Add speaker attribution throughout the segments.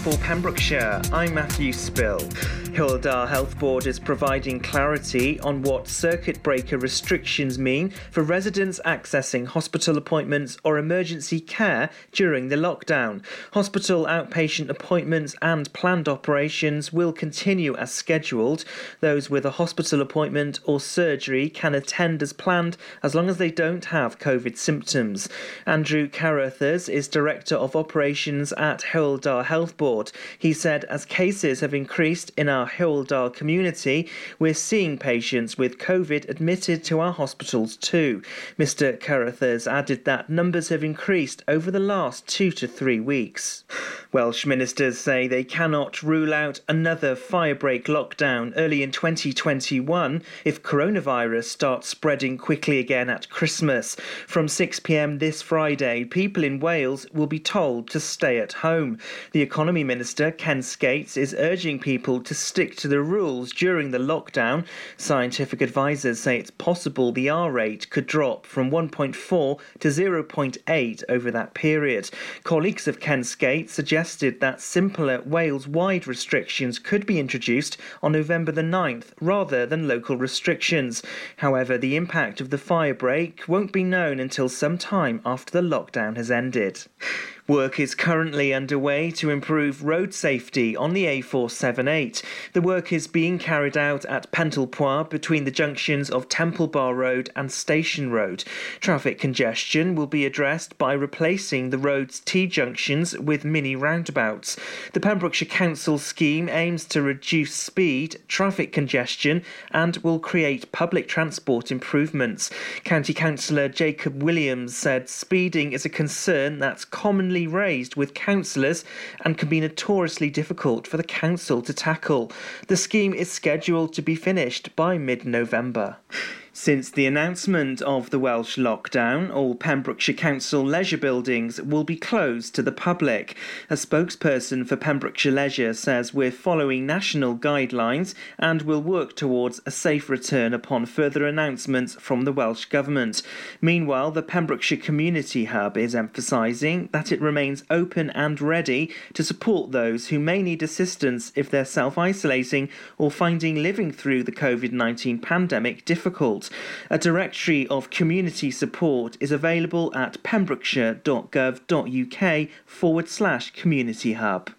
Speaker 1: for Pembrokeshire,
Speaker 2: I'm Matthew Spill. Dda Health Board is providing clarity on what circuit breaker restrictions mean for residents accessing hospital appointments or emergency care during the lockdown. Hospital outpatient appointments and planned operations will continue as scheduled. Those with a hospital appointment or surgery can attend as planned as long as they don't have COVID symptoms. Andrew Carruthers is Director of Operations at Dda Health Board. He said as cases have increased in our Hywel Dda community, we're seeing patients with COVID admitted to our hospitals too. Mr. Carruthers added that numbers have increased over the last two to three weeks. Welsh ministers say they cannot rule out another firebreak lockdown early in 2021 if coronavirus starts spreading quickly again at Christmas. From 6 pm this Friday, people in Wales will be told to stay at home. The Economy Minister, Ken Skates, is urging people to stick to the rules during the lockdown. Scientific advisors say it's possible the R rate could drop from 1.4 to 0.8 over that period. Colleagues of Ken Skates suggested that simpler Wales wide restrictions could be introduced on November the 9th rather than local restrictions. However, the impact of the fire break won't be known until some time after the lockdown has ended. Work is currently underway to improve road safety on the A478. The work is being carried out at Pentlepoir between the junctions of Temple Bar Road and Station Road. Traffic congestion will be addressed by replacing the road's T junctions with mini roundabouts. The Pembrokeshire Council scheme aims to reduce speed, traffic congestion, and will create public transport improvements. County Councillor Jacob Williams said speeding is a concern that's commonly raised with councillors and can be notoriously difficult for the council to tackle. The scheme is scheduled to be finished by mid November. Since the announcement of the Welsh lockdown, all Pembrokeshire Council leisure buildings will be closed to the public. A spokesperson for Pembrokeshire Leisure says we're following national guidelines and will work towards a safe return upon further announcements from the Welsh Government. Meanwhile, the Pembrokeshire Community Hub is emphasising that it remains open and ready to support those who may need assistance if they're self isolating or finding living through the COVID 19 pandemic difficult. A directory of community support is available at pembrokeshire.gov.uk forward slash community hub.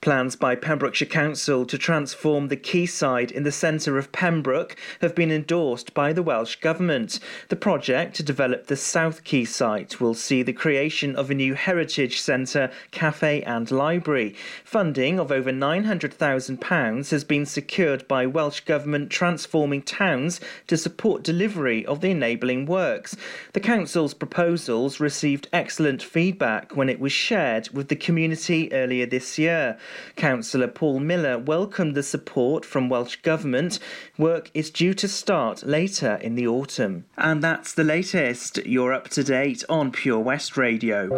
Speaker 2: Plans by Pembrokeshire Council to transform the quayside in the centre of Pembroke have been endorsed by the Welsh Government. The project to develop the South Quay site will see the creation of a new heritage centre, cafe and library. Funding of over £900,000 has been secured by Welsh Government Transforming Towns to support delivery of the enabling works. The Council's proposals received excellent feedback when it was shared with the community earlier this year. Councillor Paul Miller welcomed the support from Welsh Government. Work is due to start later in the autumn. And that's the latest. You're up to date on Pure West Radio.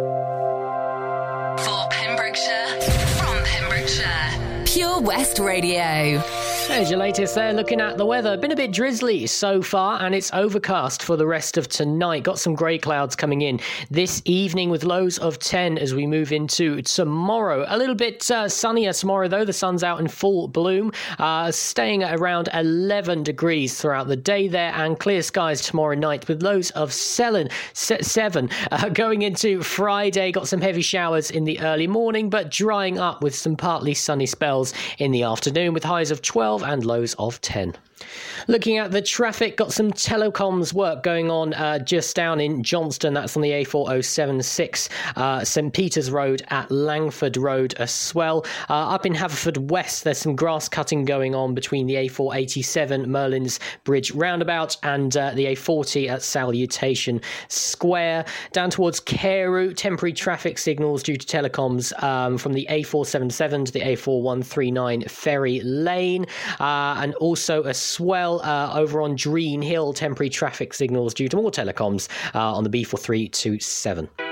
Speaker 1: For Pembrokeshire, from Pembrokeshire, Pure West Radio.
Speaker 3: There's your latest there. Looking at the weather, been a bit drizzly so far, and it's overcast for the rest of tonight. Got some grey clouds coming in this evening with lows of 10 as we move into tomorrow. A little bit uh, sunnier tomorrow, though. The sun's out in full bloom, uh, staying at around 11 degrees throughout the day there, and clear skies tomorrow night with lows of seven. seven. Uh, going into Friday, got some heavy showers in the early morning, but drying up with some partly sunny spells in the afternoon with highs of 12 12 and lows of 10. Looking at the traffic, got some telecoms work going on uh, just down in Johnston. That's on the A4076, uh, St Peter's Road at Langford Road as well. Uh, up in Haverfordwest, there's some grass cutting going on between the A487 Merlin's Bridge roundabout and uh, the A40 at Salutation Square. Down towards Carew, temporary traffic signals due to telecoms um, from the A477 to the A4139 Ferry Lane, uh, and also a well uh, over on Dreen Hill, temporary traffic signals due to more telecoms uh, on the B4327.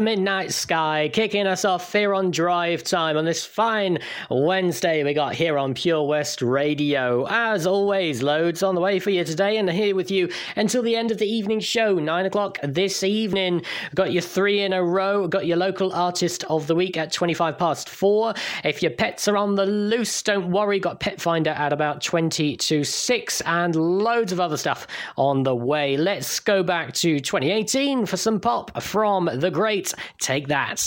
Speaker 4: Midnight sky
Speaker 3: kicking us off here on drive time on this fine Wednesday. We got here on Pure West Radio. As always, loads on the way for you today, and here with you until the end of the evening show, nine o'clock this evening. Got your three in a row. Got your local artist of the week at twenty-five past four. If your pets are on the loose, don't worry. Got Pet Finder at about twenty to six, and loads of other stuff on the way. Let's go back to 2018 for some pop from the great Take That.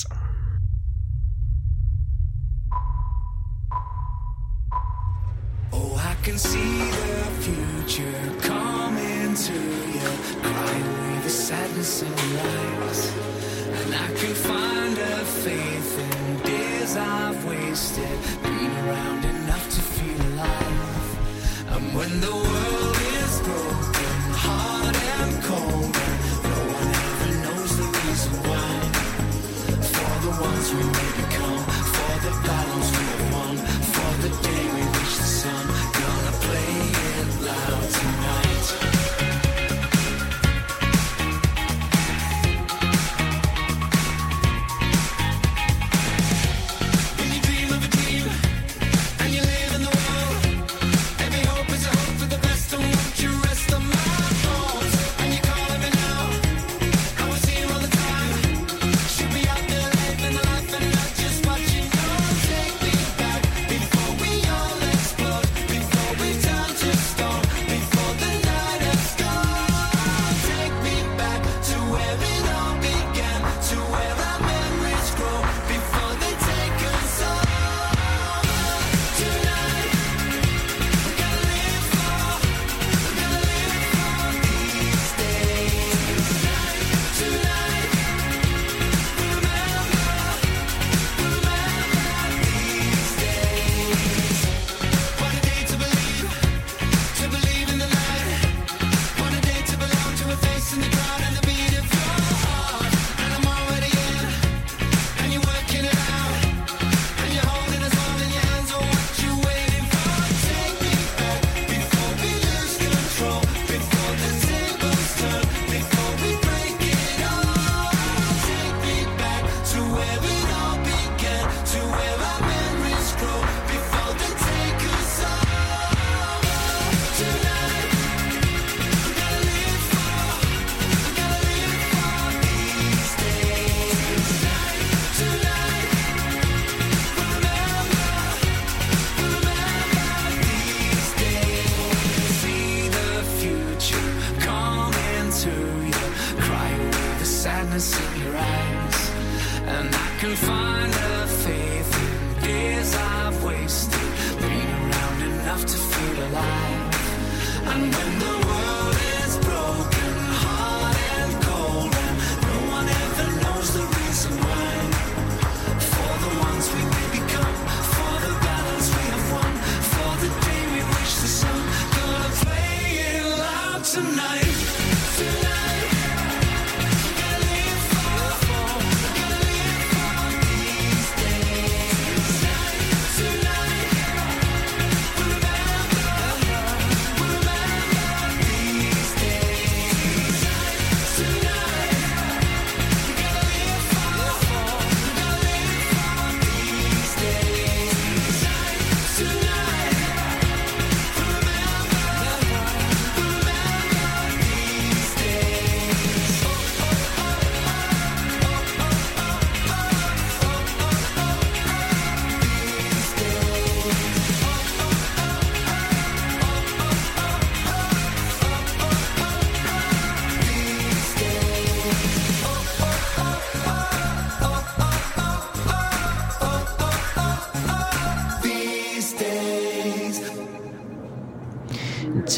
Speaker 5: Oh, I can see the future coming to you. Away the sadness eyes. And I can find a faith in days I've wasted. Around enough to feel alive. And when the world is broken, hard and cold, no one ever knows the reason why. For the ones we may become, for the battles we have won, for the day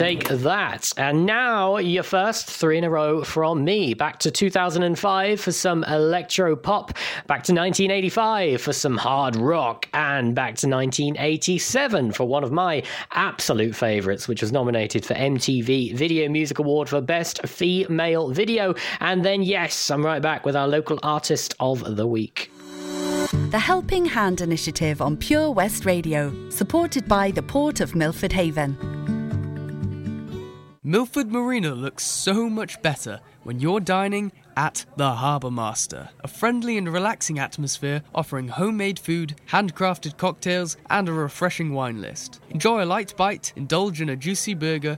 Speaker 3: Take that. And now your first three in a row from me. Back to 2005 for some electro pop, back to 1985 for some hard rock, and back to 1987 for one of my absolute favorites, which was nominated for MTV Video Music Award for Best Female Video. And then, yes, I'm right back with our local artist of the week.
Speaker 6: The Helping Hand Initiative on Pure West Radio, supported by the Port of Milford Haven.
Speaker 7: Milford Marina looks so much better when you're dining at the Harbour Master, a friendly and relaxing atmosphere offering homemade food, handcrafted cocktails, and a refreshing wine list. Enjoy a light bite, indulge in a juicy burger,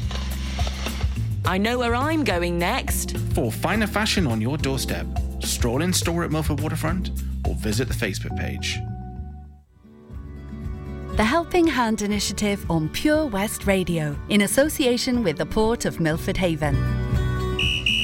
Speaker 8: I know where I'm going next.
Speaker 9: For finer fashion on your doorstep, stroll in store at Milford Waterfront or visit the Facebook page.
Speaker 6: The Helping Hand Initiative on Pure West Radio, in association with the Port of Milford Haven.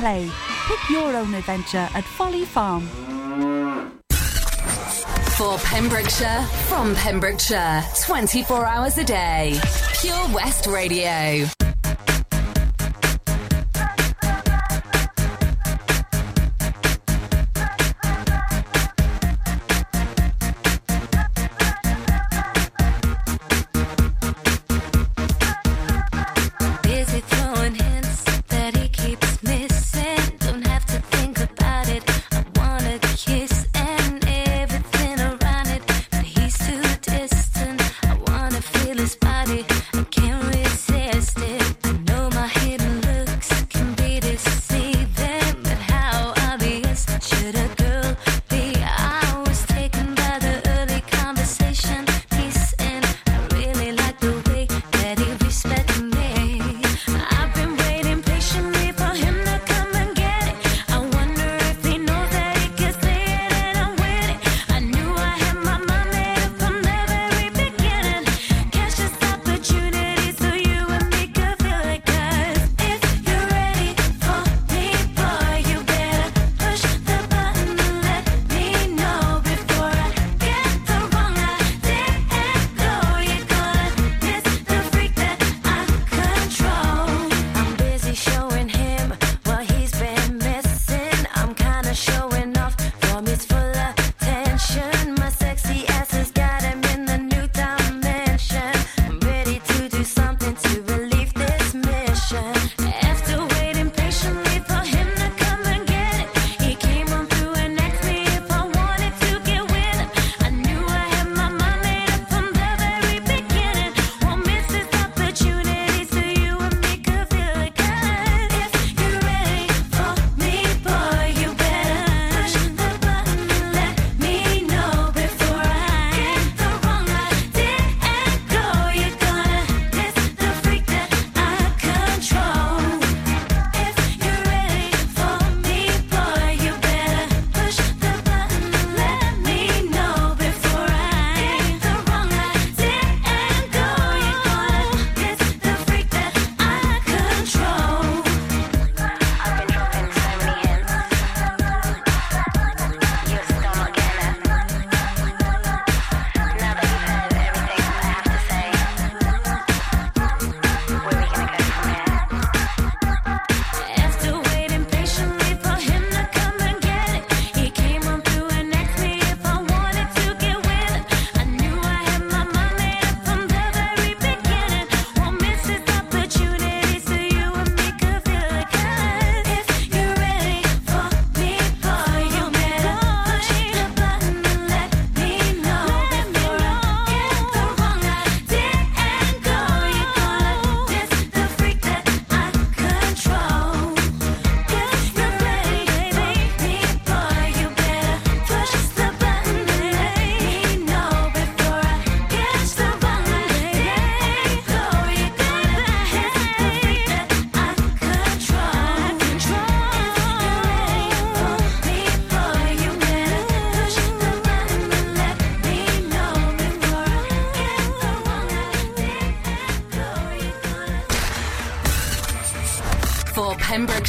Speaker 6: play. Pick your own adventure at Folly Farm.
Speaker 10: For Pembrokeshire, from Pembrokeshire, 24 hours a day. Pure West Radio.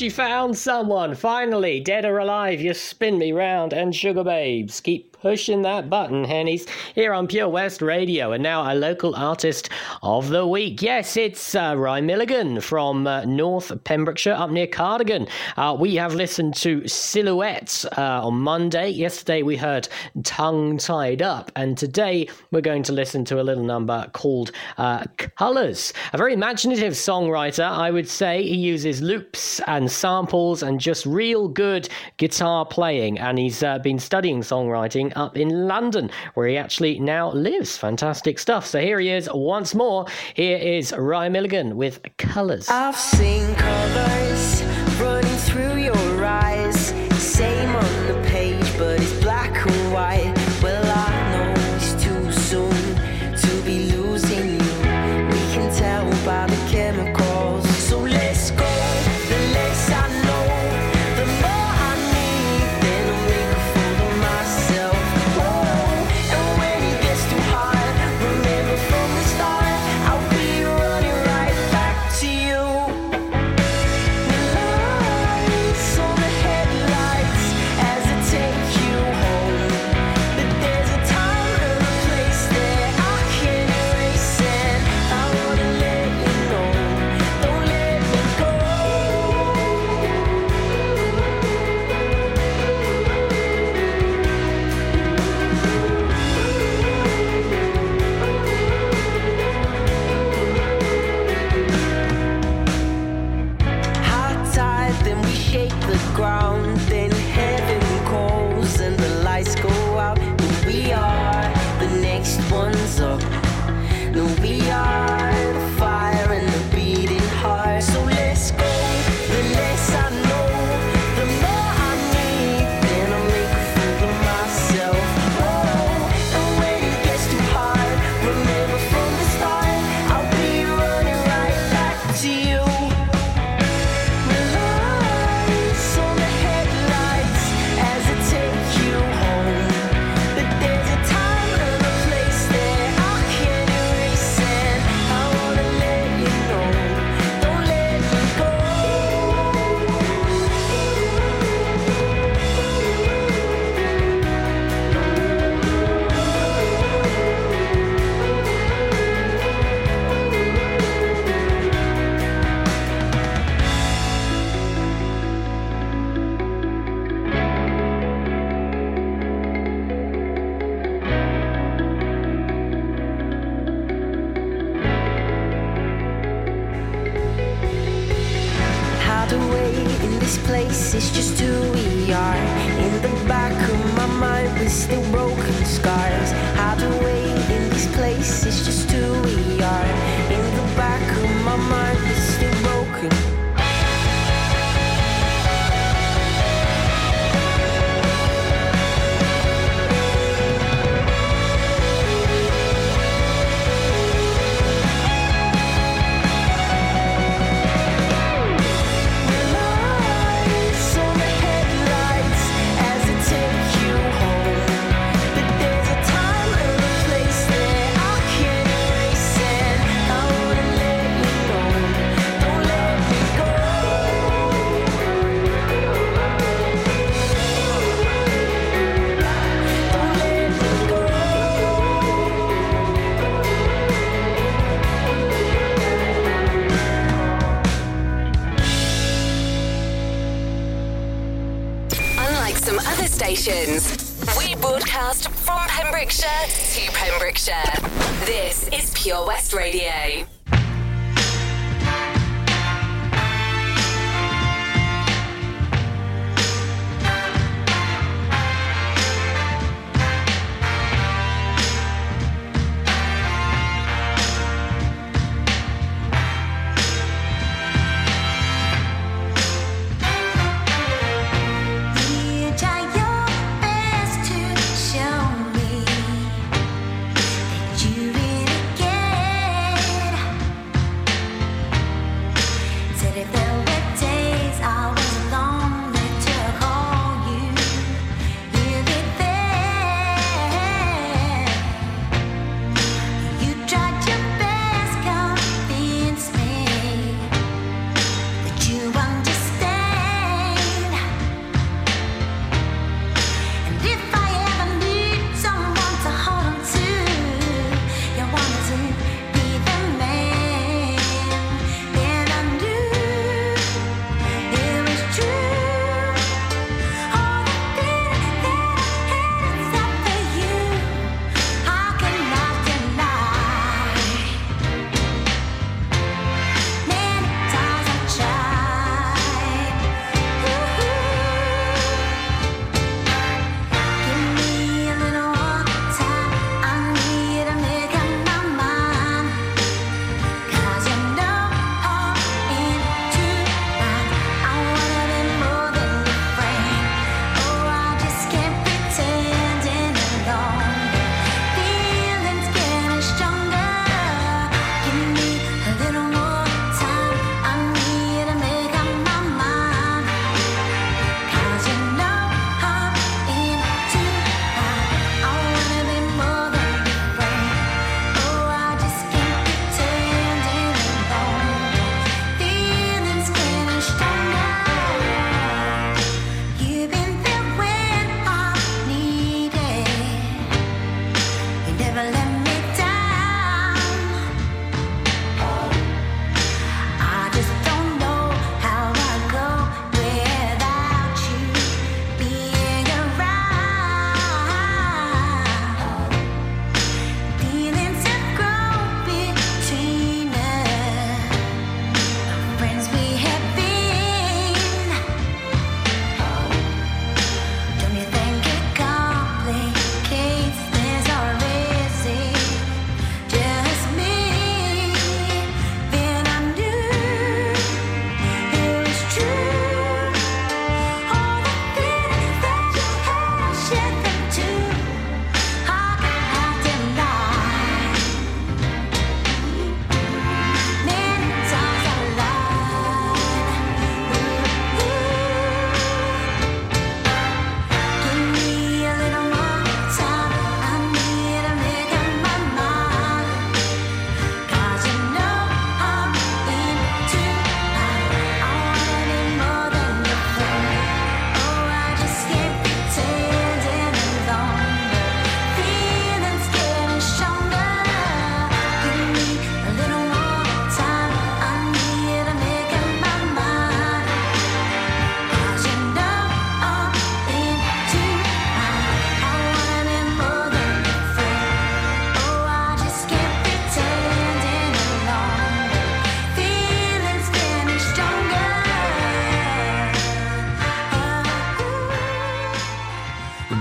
Speaker 3: she found someone, finally, dead or alive, you spin me round, and Sugababes, keep pushing that button, hennies, here on Pure West Radio, and now a local artist of the week. Yes, it's uh, Ryan Milligan from uh, North Pembrokeshire, up near Cardigan. Uh, we have listened to Silhouettes uh, on Monday. Yesterday we heard Tongue Tied Up, and today we're going to listen to a little number called uh, Colours. A very imaginative songwriter, I would say. He uses loops and samples and just real good guitar playing. And he's uh, been studying songwriting up in London, where he actually now lives. Fantastic stuff. So here he is once more. Here is Ryan Milligan with Colors.
Speaker 11: I've seen colors running through your eyes.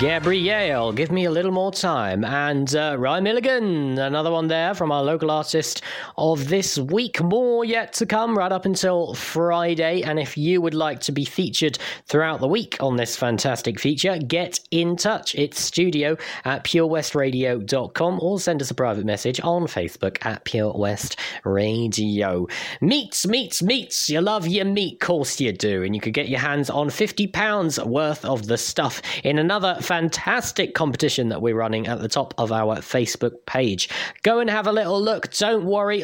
Speaker 3: Gabrielle, give me a little more time. And uh, Ryan Milligan, another one there from our local artist of this week. More yet to come right up until Friday. And if you would like to be featured throughout the week on this fantastic feature, get in touch. It's studio at purewestradio.com or send us a private message on Facebook at Pure West Radio. Meats, meats, meats. You love your meat, course you do. And you could get your hands on £50 worth of the stuff in another fantastic competition that we're running at the top of our Facebook page. Go and have a little look. Don't worry,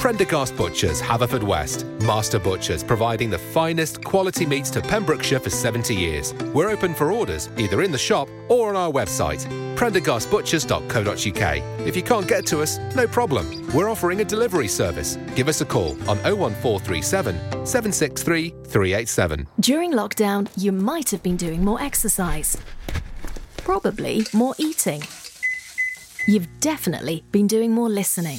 Speaker 12: Prendergast Butchers, Haverfordwest. Master Butchers, providing the finest quality meats to Pembrokeshire for 70 years. We're open for orders, either in the shop or on our website, prendergastbutchers.co.uk. If you can't get to us, no problem. We're offering a delivery service. Give us a call on 01437 763 387.
Speaker 13: During lockdown, you might have been doing more exercise. Probably more eating. You've definitely been doing more listening.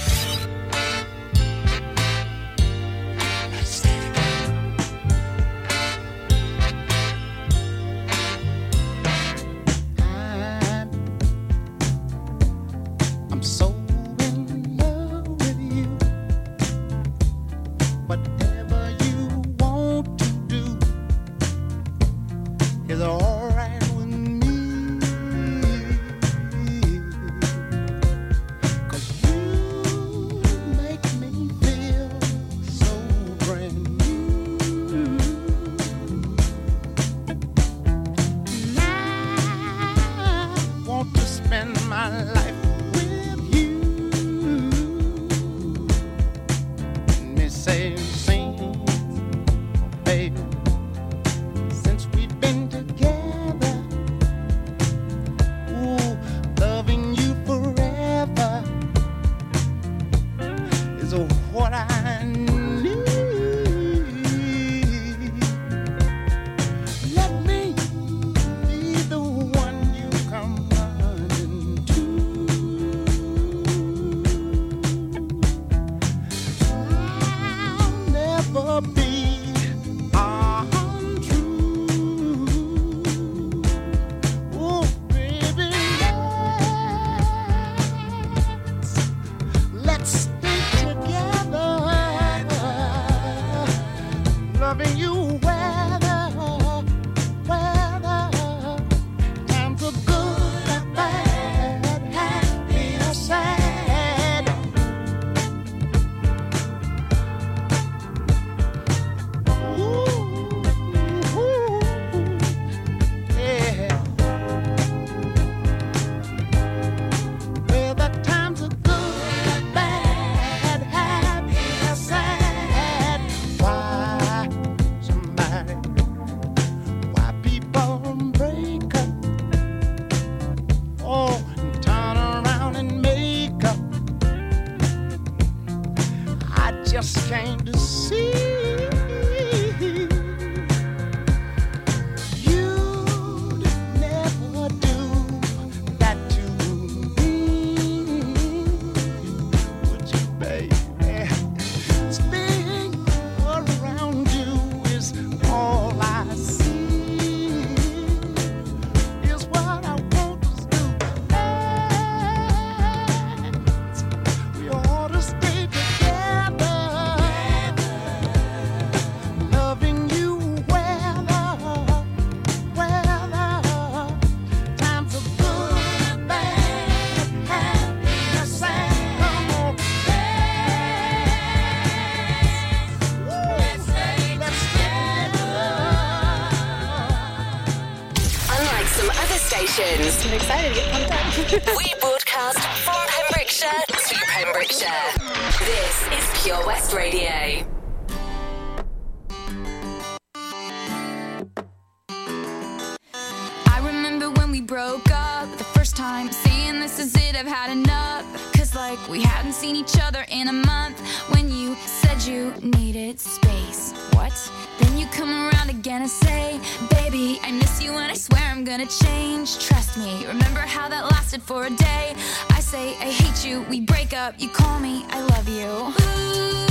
Speaker 14: Miss you and I swear I'm gonna change. Trust me, remember how that lasted for a day? I say, I hate you, we break up, you call me, I love you. Ooh.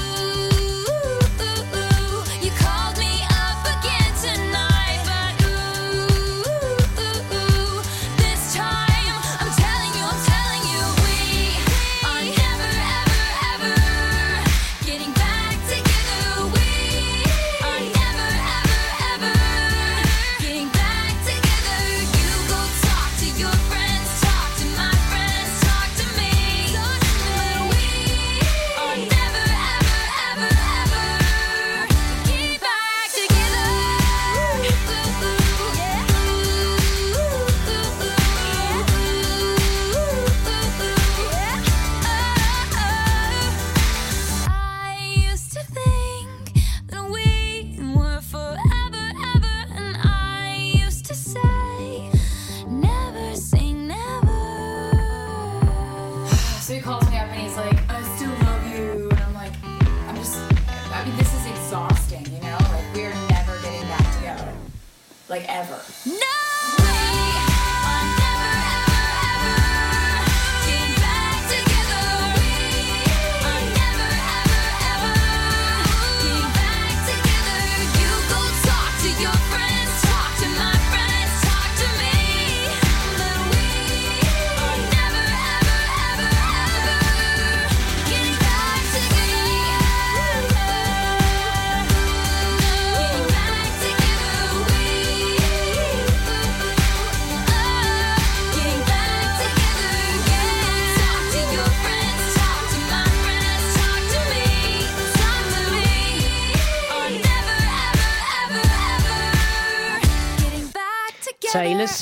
Speaker 15: Like, ever.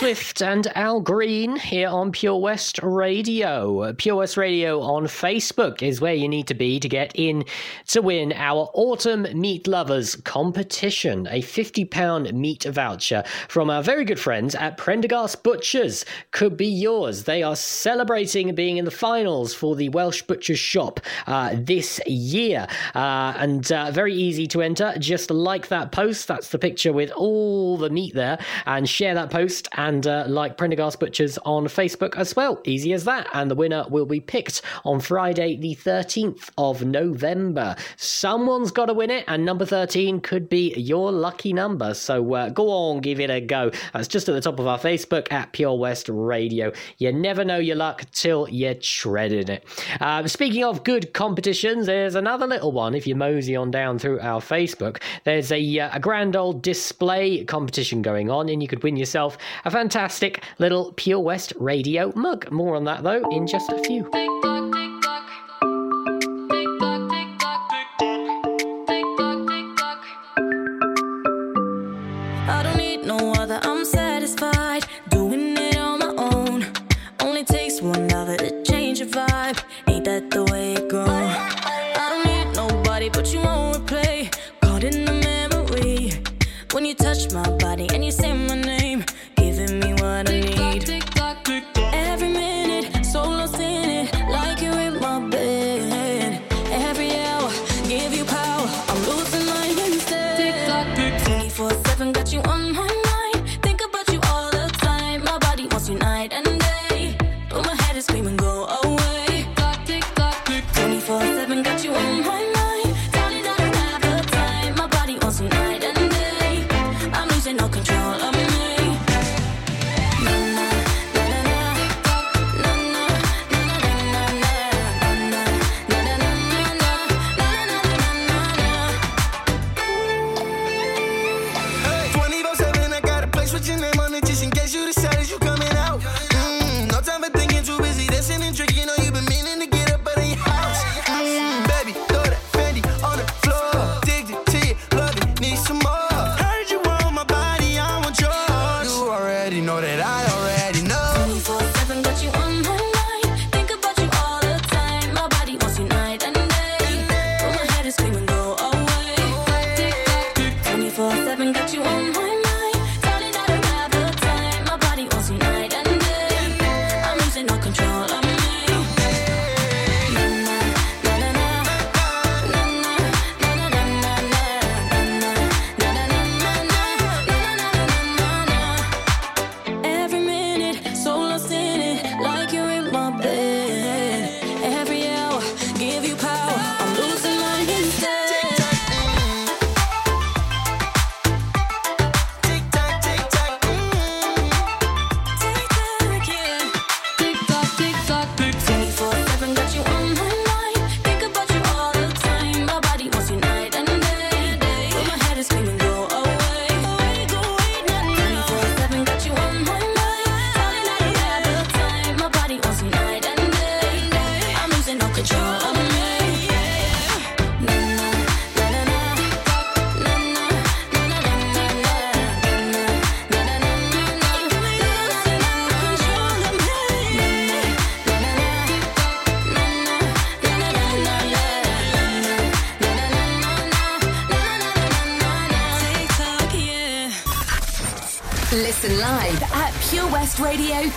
Speaker 3: Taylor And Al Green here on Pure West Radio. Pure West Radio on Facebook is where you need to be to get in to win our Autumn Meat Lovers competition. A £50 meat voucher from our very good friends at Prendergast Butchers could be yours. They are celebrating being in the finals for the Welsh Butchers Shop uh, this year. Uh, and uh, very easy to enter. Just like that post. That's the picture with all the meat there. And share that post and uh, like Prendergast Butchers on Facebook as well. Easy as that. And the winner will be picked on Friday, the 13th of November. Someone's got to win it, and number 13 could be your lucky number. So uh, go on, give it a go. That's just at the top of our Facebook at Pure West Radio. You never know your luck till you're treading it. Uh, speaking of good competitions, there's another little one. If you mosey on down through our Facebook, there's a, uh, a grand old display competition going on, and you could win yourself a fantastic little Pure West Radio mug. More on that though in just a few.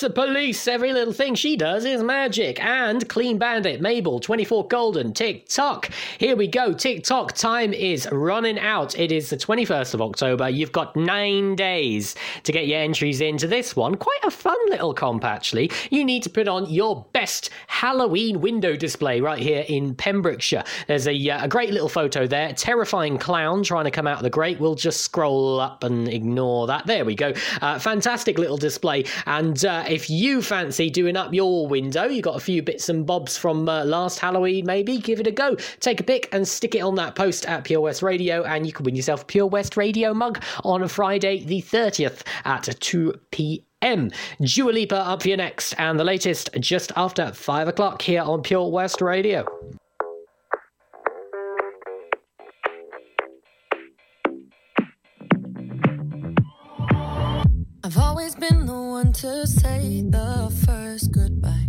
Speaker 16: The
Speaker 3: police. Every little thing she does is magic. And Clean Bandit, Mabel, 24kGoldn, Tick Tock. Here we go. Tick Tock time is running out. It is the 21st of October. You've got nine days to get your entries into this one. Quite a fun little comp, actually. You need to put on your best Halloween window display right here in Pembrokeshire. There's a, uh, a great little photo there. Terrifying clown trying to come out of the grate. We'll just scroll up and ignore that. There we go. Uh, fantastic little display. And uh, if you fancy doing up your window, you've got a few bits and bobs from uh, last Halloween, maybe, give it a go. Take a Bic and stick it on that post at Pure West Radio, and you can win yourself Pure West Radio mug on Friday the 30th at 2 p.m. M. Dua Lipa up next, and the latest just after 5 o'clock here on Pure West Radio.
Speaker 10: I've always been the one to say the first goodbye.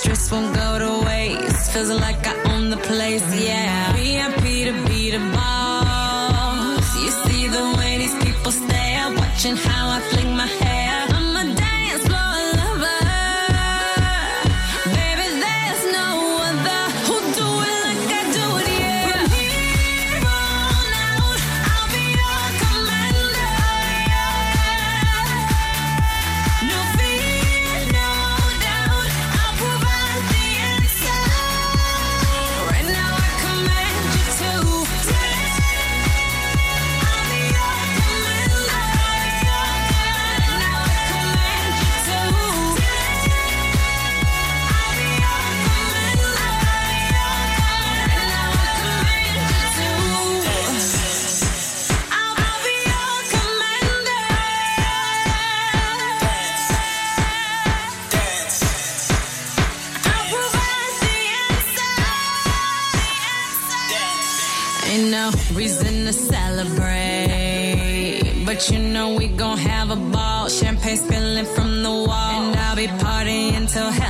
Speaker 8: stress won't go to waste. Feels like I own the place, yeah. Ain't no reason to celebrate.
Speaker 10: But you know we gon' have a ball. Champagne spilling from the wall. And I'll be partying till hell.